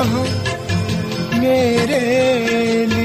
رہو میرے لیے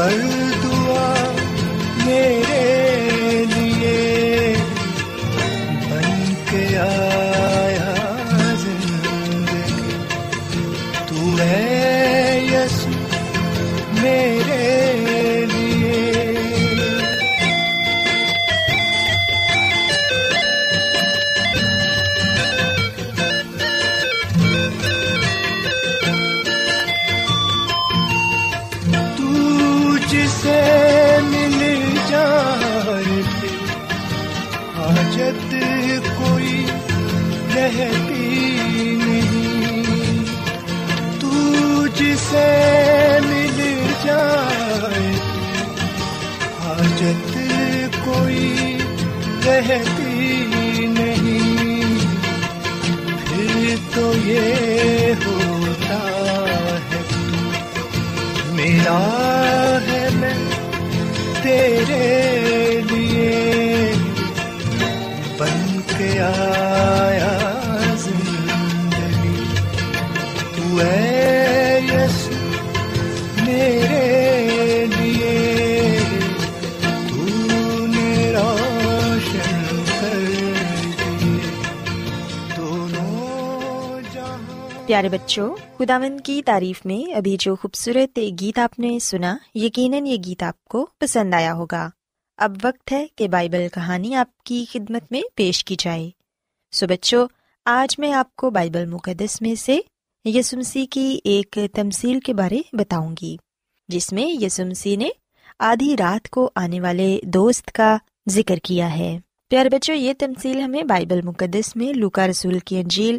کر رہتی نہیں۔ پھر تو یہ ہوتا ہے، میرا ہے میں تیرے لیے، بن کے آیا پیارے بچوں خداون کی تعریف میں ابھی جو خوبصورت گیت آپ نے سنا، یقیناً یہ گیت آپ کو پسند آیا ہوگا۔ اب وقت ہے کہ بائبل کہانی آپ کی خدمت میں پیش کی جائے۔ سو بچوں، آج میں آپ کو بائبل مقدس میں سے یسمسی کی ایک تمصیل کے بارے بتاؤں گی، جس میں یسمسی نے آدھی رات کو آنے والے دوست کا ذکر کیا ہے۔ پیارے بچوں، یہ تمصیل ہمیں بائبل مقدس میں لوکا رسول کی انجیل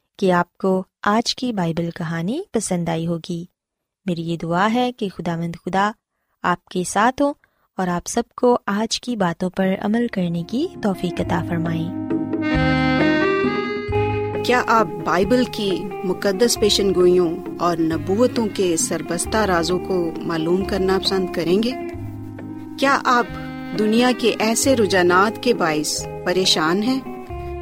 کہ آپ کو آج کی بائبل کہانی پسند آئی ہوگی۔ میری یہ دعا ہے کہ خدا مند خدا آپ کے ساتھ ہو اور آپ سب کو آج کی باتوں پر عمل کرنے کی توفیق عطا فرمائیں۔ کیا آپ بائبل کی مقدس پیشن گوئیوں اور نبوتوں کے سربستہ رازوں کو معلوم کرنا پسند کریں گے؟ کیا آپ دنیا کے ایسے رجحانات کے باعث پریشان ہیں؟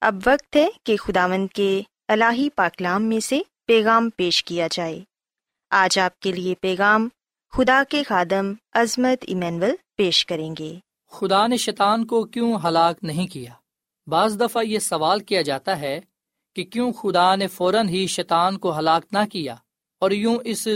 اب وقت ہے کہ خدا مند کے الہی پاکلام میں سے پیغام پیش کیا جائے۔ آج آپ کے لیے پیغام خدا کے خادم عظمت ایمینول پیش کریں گے۔ خدا نے شیطان کو کیوں ہلاک نہیں کیا؟ بعض دفعہ یہ سوال کیا جاتا ہے کہ کیوں خدا نے فوراً ہی شیطان کو ہلاک نہ کیا اور یوں اس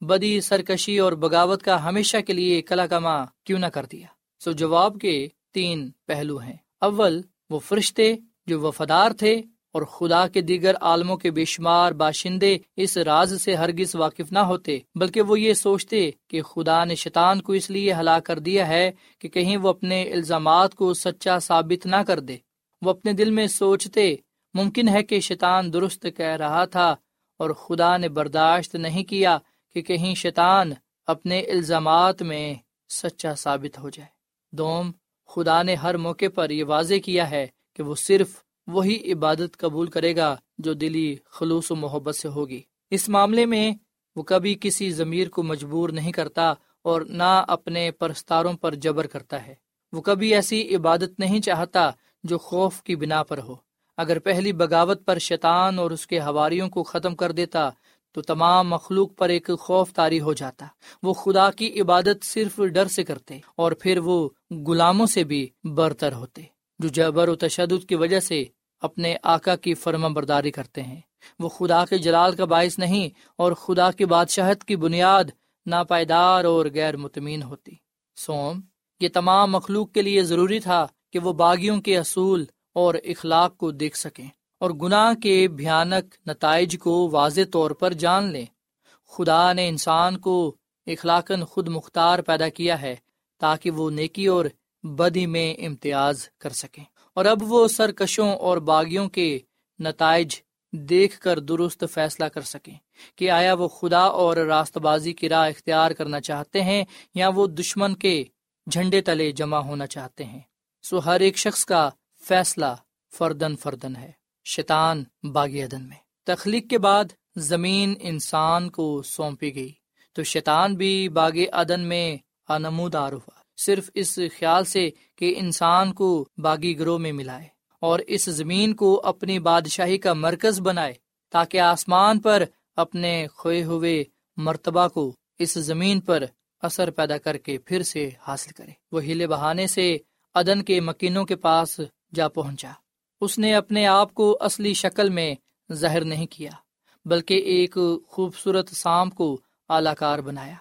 بدی سرکشی اور بغاوت کا ہمیشہ کے لیے کلا کما کیوں نہ کر دیا؟ سو جواب کے تین پہلو ہیں۔ اول، وہ فرشتے جو وفادار تھے اور خدا کے دیگر عالموں کے بے شمار باشندے اس راز سے ہرگز واقف نہ ہوتے، بلکہ وہ یہ سوچتے کہ خدا نے شیطان کو اس لیے ہلاک کر دیا ہے کہ کہیں وہ اپنے الزامات کو سچا ثابت نہ کر دے۔ وہ اپنے دل میں سوچتے، ممکن ہے کہ شیطان درست کہہ رہا تھا اور خدا نے برداشت نہیں کیا کہ کہیں شیطان اپنے الزامات میں سچا ثابت ہو جائے۔ دوم، خدا نے ہر موقع پر یہ واضح کیا ہے کہ وہ صرف وہی عبادت قبول کرے گا جو دلی خلوص و محبت سے ہوگی۔ اس معاملے میں وہ کبھی کسی ضمیر کو مجبور نہیں کرتا اور نہ اپنے پرستاروں پر جبر کرتا ہے۔ وہ کبھی ایسی عبادت نہیں چاہتا جو خوف کی بنا پر ہو۔ اگر پہلی بغاوت پر شیطان اور اس کے ہواریوں کو ختم کر دیتا تو تمام مخلوق پر ایک خوف تاری ہو جاتا۔ وہ خدا کی عبادت صرف ڈر سے کرتے اور پھر وہ غلاموں سے بھی برتر ہوتے۔ جو جبر و تشدد کی وجہ سے اپنے آقا کی فرما برداری کرتے ہیں۔ وہ خدا کے جلال کا باعث نہیں اور خدا کی بادشاہت کی بنیاد ناپائیدار اور غیر مطمئن ہوتی۔ سوم، یہ تمام مخلوق کے لیے ضروری تھا کہ وہ باغیوں کے اصول اور اخلاق کو دیکھ سکیں اور گناہ کے بھیانک نتائج کو واضح طور پر جان لیں۔ خدا نے انسان کو اخلاقاً خود مختار پیدا کیا ہے تاکہ وہ نیکی اور بدی میں امتیاز کر سکیں۔ اور اب وہ سرکشوں اور باغیوں کے نتائج دیکھ کر درست فیصلہ کر سکیں کہ آیا وہ خدا اور راست بازی کی راہ اختیار کرنا چاہتے ہیں یا وہ دشمن کے جھنڈے تلے جمع ہونا چاہتے ہیں۔ سو ہر ایک شخص کا فیصلہ فردن فردن ہے۔ شیطان باغ عدن میں۔ تخلیق کے بعد زمین انسان کو سونپی گئی۔ تو شیطان بھی باغ عدن میں انمودار ہوا۔ صرف اس خیال سے کہ انسان کو باغی گروہ میں ملائے اور اس زمین کو اپنی بادشاہی کا مرکز بنائے تاکہ آسمان پر اپنے کھوئے ہوئے مرتبہ کو اس زمین پر اثر پیدا کر کے پھر سے حاصل کرے۔ وہ ہلے بہانے سے عدن کے مکینوں کے پاس جا پہنچا۔ اس نے اپنے آپ کو اصلی شکل میں ظاہر نہیں کیا، بلکہ ایک خوبصورت سام کو اعلی کار بنایا۔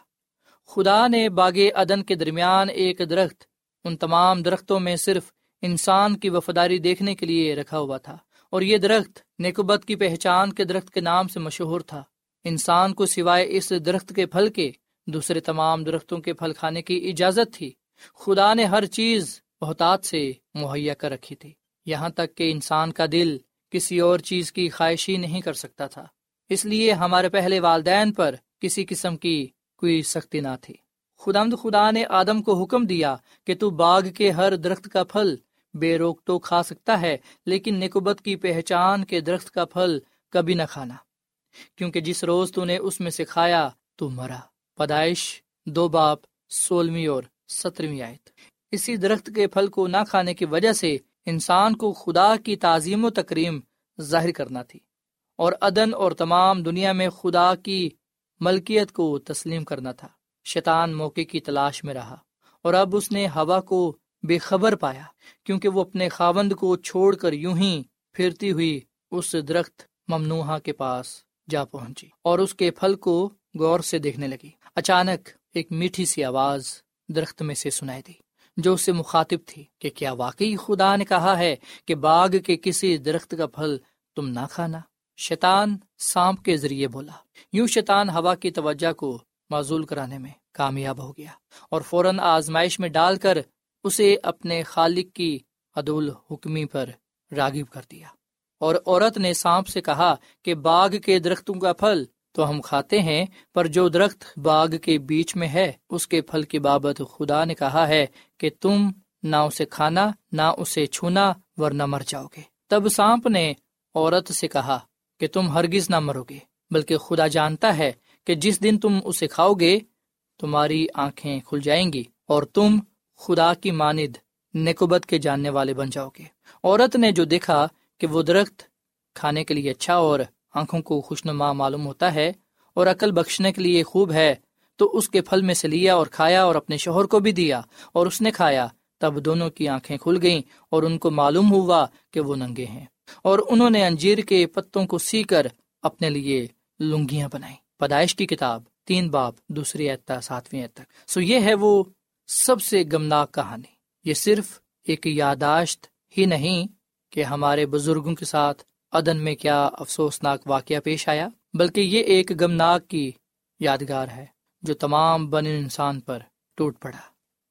خدا نے باغ عدن کے درمیان ایک درخت، ان تمام درختوں میں صرف انسان کی وفاداری دیکھنے کے لیے رکھا ہوا تھا۔ اور یہ درخت نیکوبت کی پہچان کے درخت کے نام سے مشہور تھا۔ انسان کو سوائے اس درخت کے پھل کے، دوسرے تمام درختوں کے پھل کھانے کی اجازت تھی۔ خدا نے ہر چیز بہتات سے مہیا کر رکھی تھی۔ یہاں تک کہ انسان کا دل کسی اور چیز کی خواہشی نہیں کر سکتا تھا۔ اس لیے ہمارے پہلے والدین پر کسی قسم کی کوئی سختی نہ تھی۔ خدمد خدا نے آدم کو حکم دیا کہ تو باغ کے ہر درخت کا پھل بے روک تو کھا سکتا ہے، لیکن نکوبت کی پہچان کے درخت کا پھل کبھی نہ کھانا۔ کیونکہ جس روز تو نے اس میں سے کھایا تو مرا۔ پیدائش دو باپ، سولہویں اور سترویں آیت۔ اسی درخت کے پھل کو نہ کھانے کی وجہ سے انسان کو خدا کی تعظیم و تکریم ظاہر کرنا تھی۔ اور عدن اور تمام دنیا میں خدا کی ملکیت کو تسلیم کرنا تھا۔ شیطان موقع کی تلاش میں رہا اور اب اس نے ہوا کو بے خبر پایا کیونکہ وہ اپنے خاوند کو چھوڑ کر یوں ہی پھرتی ہوئی اس درخت ممنوہا کے پاس جا پہنچی اور اس کے پھل کو غور سے دیکھنے لگی۔ اچانک ایک میٹھی سی آواز درخت میں سے سنائی دی، جو اسے مخاطب تھی کہ کیا واقعی خدا نے کہا ہے کہ باغ کے کسی درخت کا پھل تم نہ کھانا؟ شیطان سانپ کے ذریعے بولا۔ یوں شیطان ہوا کی توجہ کو معذول کرانے میں کامیاب ہو گیا اور فوراً آزمائش میں ڈال کر اسے اپنے خالق کی عدول حکمی پر راغب کر دیا۔ اور عورت نے سانپ سے کہا کہ باغ کے درختوں کا پھل تو ہم کھاتے ہیں، پر جو درخت باغ کے بیچ میں ہے، اس کے پھل کی بابت خدا نے کہا ہے کہ تم نہ اسے کھانا، نہ اسے چھونا، ورنہ مر جاؤ گے۔ تب سانپ نے عورت سے کہا کہ تم ہرگز نہ مرو گے، بلکہ خدا جانتا ہے کہ جس دن تم اسے کھاؤ گے، تمہاری آنکھیں کھل جائیں گی اور تم خدا کی ماند نکوبت کے جاننے والے بن جاؤ گے۔ عورت نے جو دیکھا کہ وہ درخت کھانے کے لیے اچھا اور آنکھوں کو خوشنما معلوم ہوتا ہے اور عقل بخشنے کے لیے خوب ہے، تو اس کے پھل میں سے لیا اور کھایا اور اپنے شوہر کو بھی دیا اور اس نے کھایا، تب دونوں کی آنکھیں کھل گئیں اور ان کو معلوم ہوا کہ وہ ننگے ہیں۔ اور انہوں نے انجیر کے پتوں کو سی کر اپنے لیے لنگیاں بنائی پیدائش کی کتاب، تین باپ دوسری اعتا ساتویں تک۔ سو یہ ہے وہ سب سے گمناک کہانی۔ یہ صرف ایک یاداشت ہی نہیں کہ ہمارے بزرگوں کے ساتھ عدن میں کیا افسوسناک واقعہ پیش آیا، بلکہ یہ ایک گمناک کی یادگار ہے جو تمام بن انسان پر ٹوٹ پڑا۔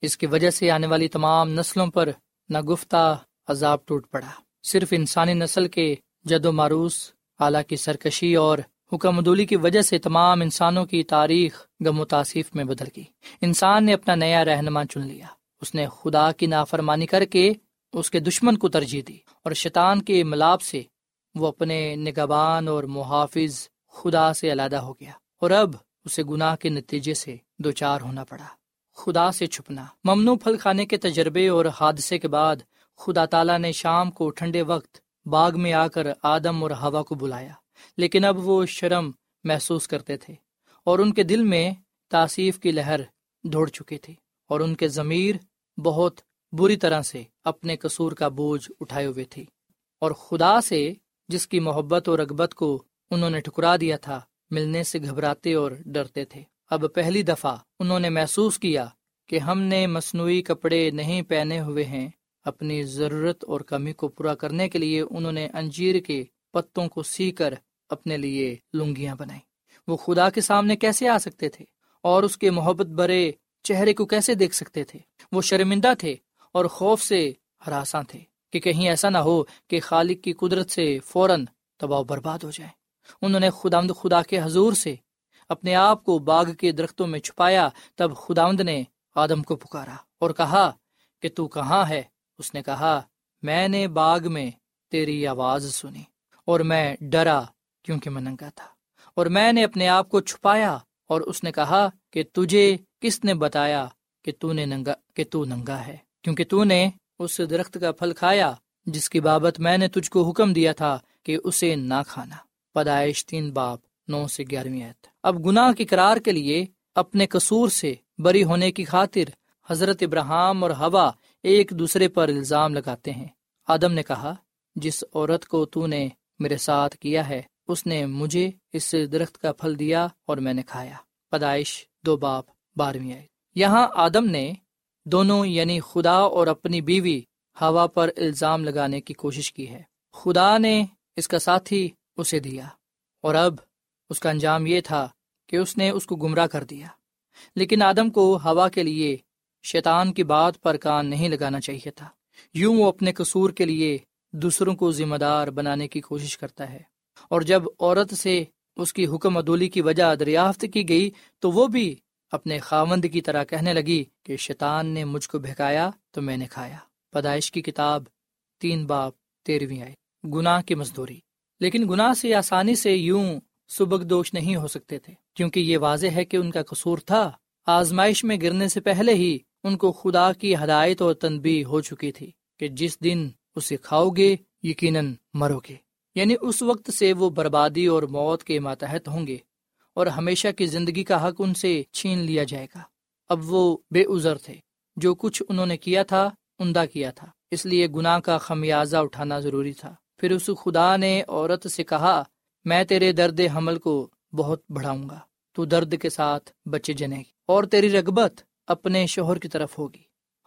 اس کی وجہ سے آنے والی تمام نسلوں پر نہ گفتہ عذاب ٹوٹ پڑا۔ صرف انسانی نسل کے جد و معروس اعلیٰ کی سرکشی اور حکم عدولی کی وجہ سے تمام انسانوں کی تاریخ گم و تاثیف میں بدل گئی۔ انسان نے اپنا نیا رہنما چن لیا۔ اس نے خدا کی نافرمانی کر کے اس کے دشمن کو ترجیح دی اور شیطان کے ملاب سے وہ اپنے نگبان اور محافظ خدا سے علیحدہ ہو گیا اور اب اسے گناہ کے نتیجے سے دو چار ہونا پڑا۔ خدا سے چھپنا، ممنوع پھل کھانے کے تجربے اور حادثے کے بعد خدا تعالیٰ نے شام کو ٹھنڈے وقت باغ میں آ کر آدم اور ہوا کو بلایا، لیکن اب وہ شرم محسوس کرتے تھے اور ان کے دل میں تاثیف کی لہر دوڑ چکی تھی اور ان کے ضمیر بہت بری طرح سے اپنے قصور کا بوجھ اٹھائے ہوئے تھی اور خدا سے جس کی محبت اور رغبت کو انہوں نے ٹھکرا دیا تھا، ملنے سے گھبراتے اور ڈرتے تھے۔ اب پہلی دفعہ انہوں نے محسوس کیا کہ ہم نے مصنوعی کپڑے نہیں پہنے ہوئے ہیں۔ اپنی ضرورت اور کمی کو پورا کرنے کے لیے انہوں نے انجیر کے پتوں کو سی کر اپنے لیے لنگیاں بنائی وہ خدا کے سامنے کیسے آ سکتے تھے؟ اور اس کے محبت برے چہرے کو کیسے دیکھ سکتے تھے؟ وہ شرمندہ تھے اور خوف سے ہراساں تھے کہ کہیں ایسا نہ ہو کہ خالق کی قدرت سے فوراً تباہ برباد ہو جائے انہوں نے خداوند خدا کے حضور سے اپنے آپ کو باغ کے درختوں میں چھپایا، تب خداوند نے آدم کو پکارا اور کہا کہ تو کہاں ہے؟ اس نے کہا، میں نے باغ میں تیری آواز سنی اور میں ڈرا کیونکہ میں ننگا تھا اور میں نے اپنے آپ کو چھپایا اور اس نے کہا کہ تجھے کس نے بتایا کہ تو نے ننگا کہ تو ننگا ہے کیونکہ تو نے اس درخت کا پھل کھایا جس کی بابت میں نے تجھ کو حکم دیا تھا کہ اسے نہ کھانا۔ پیدائش تین باپ، نو سے گیارہویں اب گناہ کی قرار کے لیے اپنے قصور سے بری ہونے کی خاطر حضرت ابراہم اور ہوا ایک دوسرے پر الزام لگاتے ہیں۔ آدم نے کہا، جس عورت کو تو نے میرے ساتھ کیا ہے، اس نے مجھے اس درخت کا پھل دیا اور میں نے کھایا۔ پیدائش دو باپ، بارہویں آئے یہاں آدم نے دونوں یعنی خدا اور اپنی بیوی، ہوا پر الزام لگانے کی کوشش کی ہے۔ خدا نے اس کا ساتھی اسے دیا، اور اب اس کا انجام یہ تھا کہ اس نے اس کو گمراہ کر دیا۔ لیکن آدم کو ہوا کے لیے شیطان کی بات پر کان نہیں لگانا چاہیے تھا۔ یوں وہ اپنے قصور کے لیے دوسروں کو ذمہ دار بنانے کی کوشش کرتا ہے۔ اور جب عورت سے اس کی حکم عدولی کی وجہ دریافت کی گئی تو وہ بھی اپنے خاوند کی طرح کہنے لگی کہ شیطان نے مجھ کو بہکایا تو میں نے کھایا۔ پیدائش کی کتاب تین باپ تیرہویں آئے گناہ کی مزدوری۔ لیکن گناہ سے آسانی سے یوں سبک دوش نہیں ہو سکتے تھے، کیونکہ یہ واضح ہے کہ ان کا قصور تھا۔ آزمائش میں گرنے سے پہلے ہی ان کو خدا کی ہدایت اور تنبی ہو چکی تھی کہ جس دن اسے کھاؤ گے، یقیناً مرو گے۔ یعنی اس وقت سے وہ بربادی اور موت کے ماتحت ہوں گے اور ہمیشہ کی زندگی کا حق ان سے چھین لیا جائے گا۔ اب وہ بے ازر تھے۔ جو کچھ انہوں نے کیا تھا، عمدہ کیا تھا۔ اس لیے گناہ کا خمیازہ اٹھانا ضروری تھا۔ پھر اس خدا نے عورت سے کہا، میں تیرے درد حمل کو بہت بڑھاؤں گا۔ تو درد کے ساتھ بچے جنے گی۔ اور تیری رغبت اپنے شوہر کی طرف ہوگی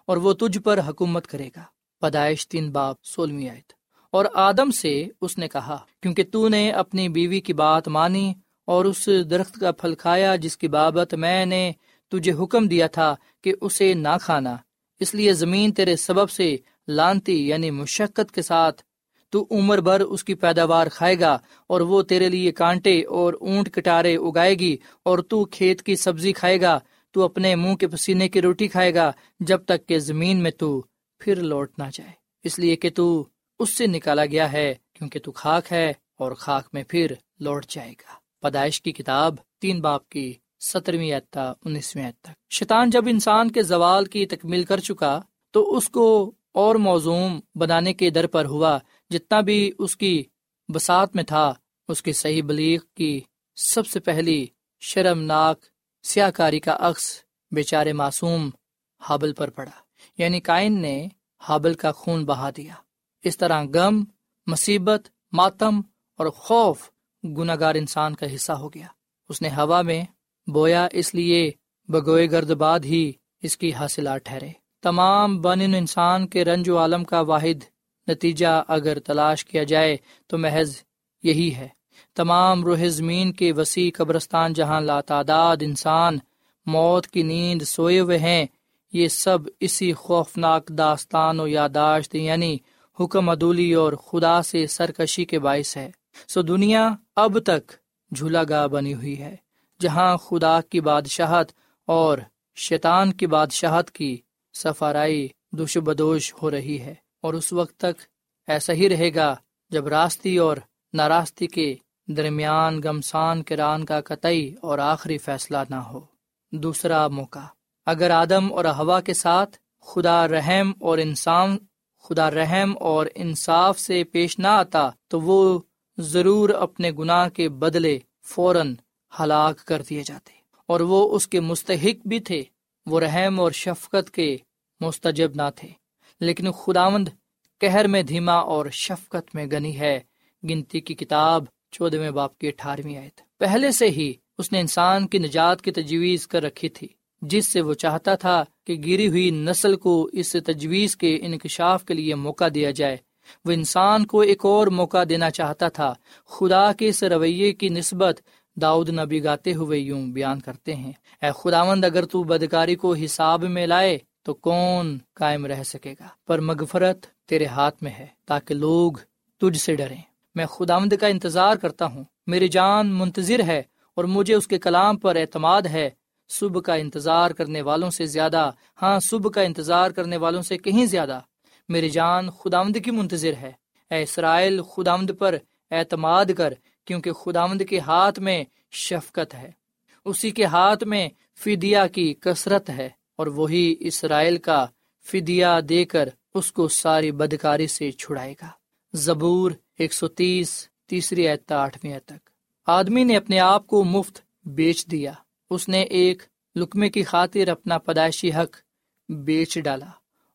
اور وہ تجھ پر حکومت کرے گا۔ پیدائش تین باپ، سولہویں آیت۔ اور آدم سے اس نے کہا، کیونکہ تو نے اپنی بیوی کی بات مانی اور اس درخت کا پھل کھایا جس کی بابت میں نے تجھے حکم دیا تھا کہ اسے نہ کھانا۔ اس لیے زمین تیرے سبب سے لانتی یعنی مشقت کے ساتھ تو عمر بھر اس کی پیداوار کھائے گا اور وہ تیرے لیے کانٹے اور اونٹ کٹارے اگائے گی اور تو کھیت کی سبزی کھائے گا۔ تو اپنے منہ کے پسینے کی روٹی کھائے گا، جب تک کہ زمین میں تو پھر لوٹ نہ جائے۔ اس لیے کہ تو اس سے نکالا گیا ہے، کیونکہ تو خاک ہے اور خاک میں پھر لوٹ جائے گا۔ پیدائش کی کتاب تین باپ کی سترویں انیسویں تک۔ شیطان جب انسان کے زوال کی تکمیل کر چکا، تو اس کو اور موزوم بنانے کے در پر ہوا، جتنا بھی اس کی بسات میں تھا، اس کی صحیح بلیغ کی سب سے پہلی شرمناک سیاہ کاری کا عکس بیچارے معصوم حابل پر پڑا۔ یعنی کائن نے حابل کا خون بہا دیا۔ اس طرح غم، مصیبت، ماتم اور خوف گناگار انسان کا حصہ ہو گیا۔ اس نے ہوا میں بویا، اس لیے بگوئے گرد بعد ہی اس کی حاصلات ٹھہرے۔ تمام بن انسان کے رنج و عالم کا واحد نتیجہ اگر تلاش کیا جائے تو محض یہی ہے۔ تمام روح زمین کے وسیع قبرستان جہاں لاتعداد انسان موت کی نیند سوئے ہوئے ہیں، یہ سب اسی خوفناک داستان و یاداشت یعنی حکم عدولی اور خدا سے سرکشی کے باعث ہے۔ سو دنیا اب تک جھولا گاہ بنی ہوئی ہے، جہاں خدا کی بادشاہت اور شیطان کی بادشاہت کی سفارائی دوش بدوش ہو رہی ہے۔ اور اس وقت تک ایسا ہی رہے گا جب راستی اور ناراستی کے درمیان گمسان کران کا قطعی اور آخری فیصلہ نہ ہو۔ دوسرا موقع، اگر آدم اور ہوا کے ساتھ خدا رحم اور انسان، خدا رحم اور انصاف سے پیش نہ آتا، تو وہ ضرور اپنے گناہ کے بدلے فوراً ہلاک کر دیے جاتے۔ اور وہ اس کے مستحق بھی تھے، وہ رحم اور شفقت کے مستجب نہ تھے۔ لیکن خداوند کہر میں دھیما اور شفقت میں گنی ہے۔ گنتی کی کتاب چودہویں باپ کی اٹھارہویں آئے پہلے سے ہی اس نے انسان کی نجات کی تجویز کر رکھی تھی، جس سے وہ چاہتا تھا کہ گری ہوئی نسل کو اس تجویز کے انکشاف کے لیے موقع دیا جائے۔ وہ انسان کو ایک اور موقع دینا چاہتا تھا۔ خدا کے اس رویے کی نسبت داؤد نبی گاتے ہوئے یوں بیان کرتے ہیں۔ اے خداوند، اگر تو بدکاری کو حساب میں لائے تو کون قائم رہ سکے گا؟ پر مغفرت تیرے ہاتھ میں ہے تاکہ لوگ تجھ سے ڈریں۔ میں خداوند کا انتظار کرتا ہوں۔ میری جان منتظر ہے اور مجھے اس کے کلام پر اعتماد ہے۔ صبح کا انتظار کرنے والوں سے زیادہ۔ ہاں صبح کا انتظار کرنے والوں سے کہیں زیادہ۔ میری جان خداوند کی منتظر ہے۔ اے اسرائیل، خداوند پر اعتماد کر، کیونکہ خداوند کے ہاتھ میں شفقت ہے۔ اسی کے ہاتھ میں فدیا کی کثرت ہے اور وہی اسرائیل کا فدیا دے کر اس کو ساری بدکاری سے چھڑائے گا۔ زبور ایک سو تیس، تیسری آٹھویں تک۔ آدمی نے اپنے آپ کو مفت بیچ دیا۔ اس نے ایک لکمے کی خاطر اپنا پیدائشی حق بیچ ڈالا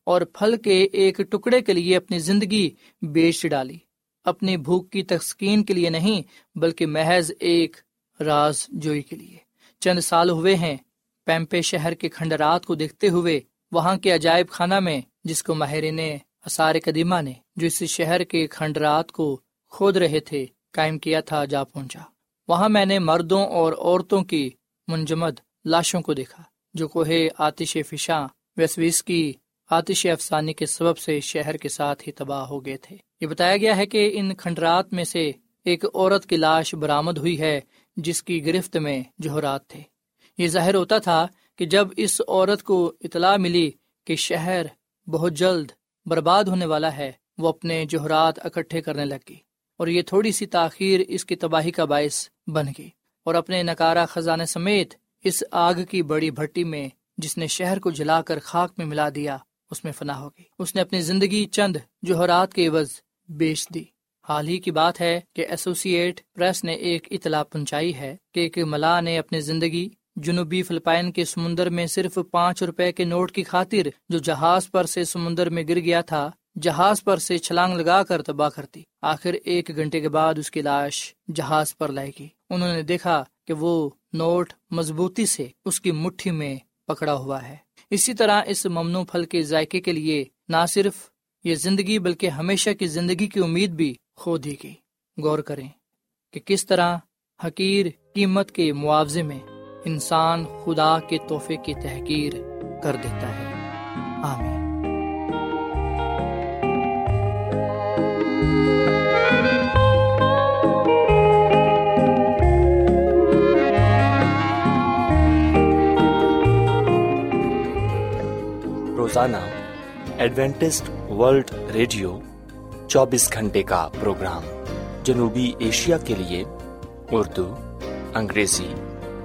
اور پھل کے ایک ٹکڑے کے لیے اپنی زندگی بیچ ڈالی۔ اپنی بھوک کی تسکین کے لیے نہیں، بلکہ محض ایک راز جوئی کے لیے۔ چند سال ہوئے ہیں، پیمپے شہر کے کھنڈرات کو دیکھتے ہوئے وہاں کے عجائب خانہ میں، جس کو ماہرین اثار قدیمہ نے جو اس شہر کے کھنڈرات کو کھود رہے تھے قائم کیا تھا، جا پہنچا۔ وہاں میں نے مردوں اور عورتوں کی منجمد لاشوں کو دیکھا، جو کوہ آتش فشاں ویسویس کی آتش افسانی کے سبب سے شہر کے ساتھ ہی تباہ ہو گئے تھے۔ یہ بتایا گیا ہے کہ ان کھنڈرات میں سے ایک عورت کی لاش برامد ہوئی ہے، جس کی گرفت میں جوہرات تھے۔ یہ ظاہر ہوتا تھا کہ جب اس عورت کو اطلاع ملی کہ شہر بہت جلد برباد ہونے والا ہے، وہ اپنے جوہرات اکٹھے کرنے لگی اور یہ تھوڑی سی تاخیر اس کی تباہی کا باعث بن گئی۔ اور اپنے نکارا خزانے سمیت اس آگ کی بڑی بھٹی میں جس نے شہر کو جلا کر خاک میں ملا دیا، اس میں فنا ہوگی اس نے اپنی زندگی چند جوہرات کے عوض بیچ دی۔ حال ہی کی بات ہے کہ ایسوسی ایٹ پریس نے ایک اطلاع پہنچائی ہے کہ ایک ملا نے اپنی زندگی جنوبی فلپائن کے سمندر میں صرف پانچ روپے کے نوٹ کی خاطر جو جہاز پر سے سمندر میں گر گیا تھا، جہاز پر سے چھلانگ لگا کر تباہ کرتی آخر ایک گھنٹے کے بعد اس کی لاش جہاز پر لائے گی انہوں نے دیکھا کہ وہ نوٹ مضبوطی سے اس کی مٹھی میں پکڑا ہوا ہے۔ اسی طرح اس ممنوع پھل کے ذائقے کے لیے نہ صرف یہ زندگی بلکہ ہمیشہ کی زندگی کی امید بھی کھو دی گئی۔ غور کریں کہ کس طرح حقیر قیمت کے معاوضے میں انسان خدا کے تحفے کی تحقیر کر دیتا ہے۔ آمین۔ روزانہ ایڈوینٹسٹ ورلڈ ریڈیو چوبیس گھنٹے کا پروگرام جنوبی ایشیا کے لیے اردو، انگریزی